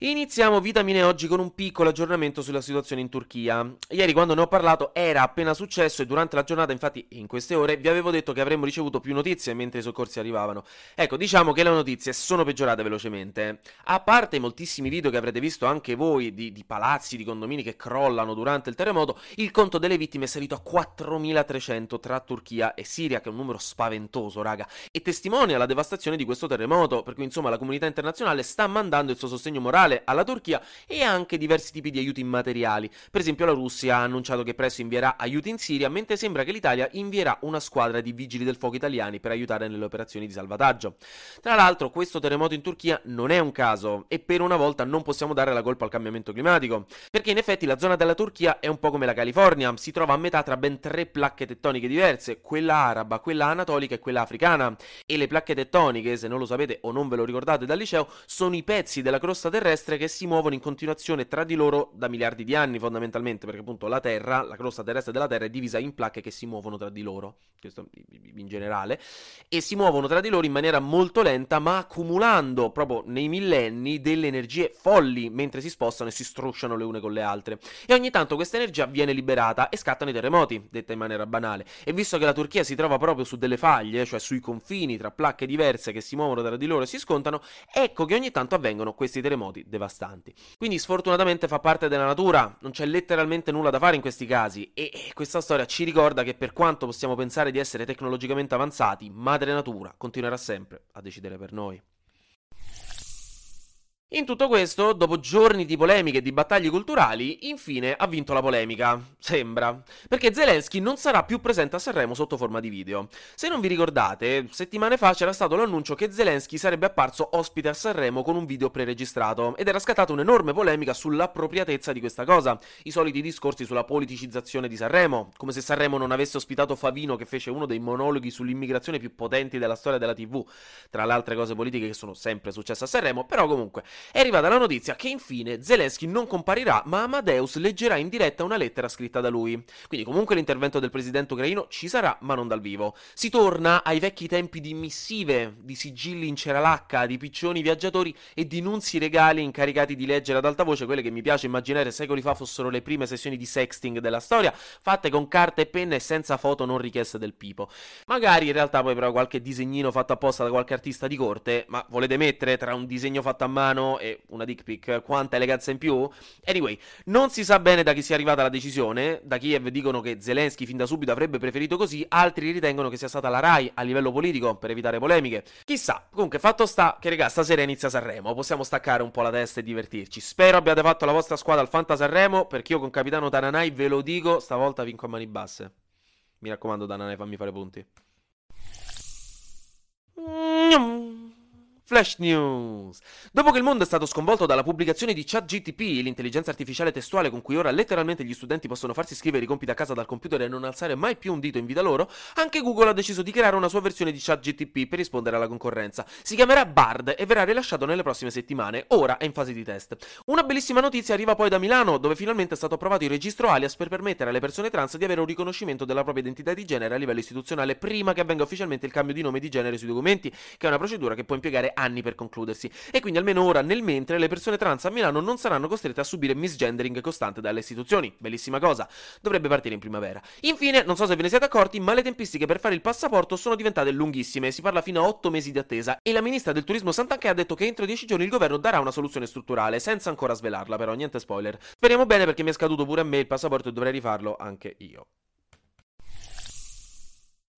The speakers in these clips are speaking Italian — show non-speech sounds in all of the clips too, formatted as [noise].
Iniziamo Vitamine oggi con un piccolo aggiornamento sulla situazione in Turchia. Ieri quando ne ho parlato era appena successo e durante la giornata, infatti in queste ore, vi avevo detto che avremmo ricevuto più notizie mentre i soccorsi arrivavano. Ecco, diciamo che le notizie sono peggiorate velocemente. A parte i moltissimi video che avrete visto anche voi di, di palazzi, di condomini che crollano durante il terremoto, il conto delle vittime è salito a 4.300 tra Turchia e Siria, che è un numero spaventoso, raga, e testimonia la devastazione di questo terremoto, per cui insomma la comunità internazionale sta mandando il suo sostegno morale mondiale alla Turchia e anche diversi tipi di aiuti immateriali. Per esempio la Russia ha annunciato che presto invierà aiuti in Siria, mentre sembra che l'Italia invierà una squadra di vigili del fuoco italiani per aiutare nelle operazioni di salvataggio. Tra l'altro questo terremoto in Turchia non è un caso e per una volta non possiamo dare la colpa al cambiamento climatico, perché in effetti la zona della Turchia è un po' come la California, si trova a metà tra ben tre placche tettoniche diverse, quella araba, quella anatolica e quella africana. E le placche tettoniche, se non lo sapete o non ve lo ricordate dal liceo, sono i pezzi della crosta terrestre terrestre che si muovono in continuazione tra di loro da miliardi di anni fondamentalmente, perché appunto la Terra, la crosta terrestre della Terra è divisa in placche che si muovono tra di loro, questo in generale, e si muovono tra di loro in maniera molto lenta, ma accumulando proprio nei millenni delle energie folli mentre si spostano e si strusciano le une con le altre. E ogni tanto questa energia viene liberata e scattano i terremoti, detta in maniera banale. E visto che la Turchia si trova proprio su delle faglie, cioè sui confini tra placche diverse che si muovono tra di loro e si scontano, ecco che ogni tanto avvengono questi terremoti devastanti. Quindi sfortunatamente fa parte della natura, non c'è letteralmente nulla da fare in questi casi e questa storia ci ricorda che per quanto possiamo pensare di essere tecnologicamente avanzati, madre natura continuerà sempre a decidere per noi. In tutto questo, dopo giorni di polemiche e di battaglie culturali, infine ha vinto la polemica. Sembra. Perché Zelensky non sarà più presente a Sanremo sotto forma di video. Se non vi ricordate, settimane fa c'era stato l'annuncio che Zelensky sarebbe apparso ospite a Sanremo con un video preregistrato ed era scattata un'enorme polemica sull'appropriatezza di questa cosa. I soliti discorsi sulla politicizzazione di Sanremo, come se Sanremo non avesse ospitato Favino che fece uno dei monologhi sull'immigrazione più potenti della storia della TV, tra le altre cose politiche che sono sempre successe a Sanremo, però comunque è arrivata la notizia che infine Zelensky non comparirà, ma Amadeus leggerà in diretta una lettera scritta da lui. Quindi comunque l'intervento del presidente ucraino ci sarà, ma non dal vivo. Si torna ai vecchi tempi di missive, di sigilli in ceralacca, di piccioni viaggiatori e di nunzi regali incaricati di leggere ad alta voce quelle che mi piace immaginare secoli fa fossero le prime sessioni di sexting della storia, fatte con carta e penna e senza foto non richieste del pipo. Magari in realtà poi però qualche disegnino fatto apposta da qualche artista di corte, ma volete mettere tra un disegno fatto a mano e una dick pic, quanta eleganza in più? Anyway, non si sa bene da chi sia arrivata la decisione, da Kiev dicono che Zelensky fin da subito avrebbe preferito così, altri ritengono che sia stata la RAI a livello politico per evitare polemiche. Chissà, comunque fatto sta che regà stasera inizia Sanremo, possiamo staccare un po' la testa e divertirci. Spero abbiate fatto la vostra squadra al Fanta Sanremo, perché io con Capitano Tananai ve lo dico, stavolta vinco a mani basse. Mi raccomando Tananai, fammi fare punti. Flash News. Dopo che il mondo è stato sconvolto dalla pubblicazione di ChatGTP, l'intelligenza artificiale testuale con cui ora letteralmente gli studenti possono farsi scrivere i compiti a casa dal computer e non alzare mai più un dito in vita loro, anche Google ha deciso di creare una sua versione di ChatGTP per rispondere alla concorrenza. Si chiamerà Bard e verrà rilasciato nelle prossime settimane, ora è in fase di test. Una bellissima notizia arriva poi da Milano, dove finalmente è stato approvato il registro alias per permettere alle persone trans di avere un riconoscimento della propria identità di genere a livello istituzionale prima che avvenga ufficialmente il cambio di nome di genere sui documenti, che è una procedura che può impiegare anni per concludersi. E quindi almeno ora, nel mentre, le persone trans a Milano non saranno costrette a subire misgendering costante dalle istituzioni. Bellissima cosa. Dovrebbe partire in primavera. Infine, non so se ve ne siete accorti, ma le tempistiche per fare il passaporto sono diventate lunghissime. Si parla fino a 8 mesi di attesa. E la ministra del turismo Santanchè ha detto che entro 10 giorni il governo darà una soluzione strutturale, senza ancora svelarla, però niente spoiler. Speriamo bene perché mi è scaduto pure a me il passaporto e dovrei rifarlo anche io.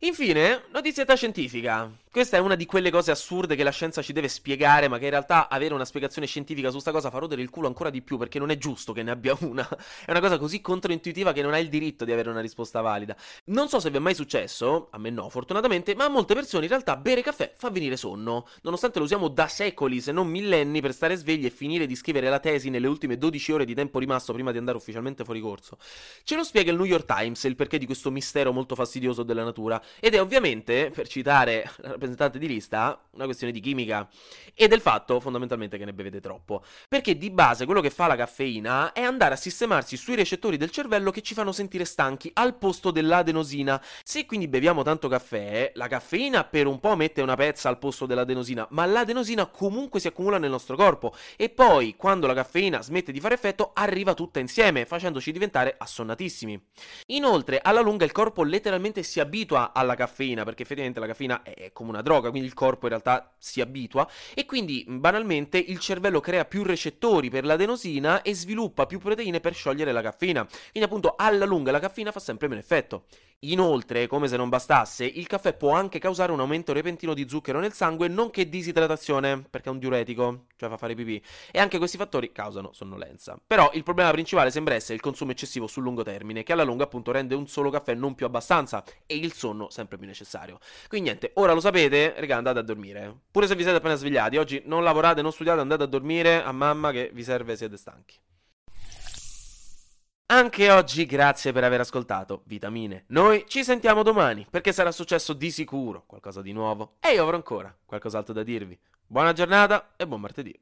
Infine, notizietta scientifica. Questa è una di quelle cose assurde che la scienza ci deve spiegare, ma che in realtà avere una spiegazione scientifica su sta cosa fa rodere il culo ancora di più, perché non è giusto che ne abbia [laughs] una. È una cosa così controintuitiva che non ha il diritto di avere una risposta valida. Non so se vi è mai successo, a me no, fortunatamente, ma a molte persone in realtà bere caffè fa venire sonno. Nonostante lo usiamo da secoli, se non millenni, per stare svegli e finire di scrivere la tesi nelle ultime 12 ore di tempo rimasto prima di andare ufficialmente fuori corso. Ce lo spiega il New York Times il perché di questo mistero molto fastidioso della natura. Ed è ovviamente, per citare rappresentante di lista, una questione di chimica e del fatto fondamentalmente che ne bevete troppo. Perché di base quello che fa la caffeina è andare a sistemarsi sui recettori del cervello che ci fanno sentire stanchi al posto dell'adenosina. Se quindi beviamo tanto caffè, la caffeina per un po' mette una pezza al posto dell'adenosina, ma l'adenosina comunque si accumula nel nostro corpo e poi quando la caffeina smette di fare effetto arriva tutta insieme, facendoci diventare assonnatissimi. Inoltre, alla lunga il corpo letteralmente si abitua alla caffeina, perché effettivamente la caffeina è una droga, quindi il corpo in realtà si abitua e quindi banalmente il cervello crea più recettori per l'adenosina e sviluppa più proteine per sciogliere la caffeina. Quindi appunto alla lunga la caffeina fa sempre meno effetto. Inoltre, come se non bastasse, il caffè può anche causare un aumento repentino di zucchero nel sangue, nonché disidratazione, perché è un diuretico, cioè fa fare pipì, e anche questi fattori causano sonnolenza. Però il problema principale sembra essere il consumo eccessivo sul lungo termine, che alla lunga appunto rende un solo caffè non più abbastanza e il sonno sempre più necessario. Quindi niente, ora lo sapete, raga, andate a dormire. Pure se vi siete appena svegliati, oggi non lavorate, non studiate, andate a dormire a mamma che vi serve siete stanchi. Anche oggi grazie per aver ascoltato Vitamine. Noi ci sentiamo domani perché sarà successo di sicuro qualcosa di nuovo e io avrò ancora qualcos'altro da dirvi. Buona giornata e buon martedì.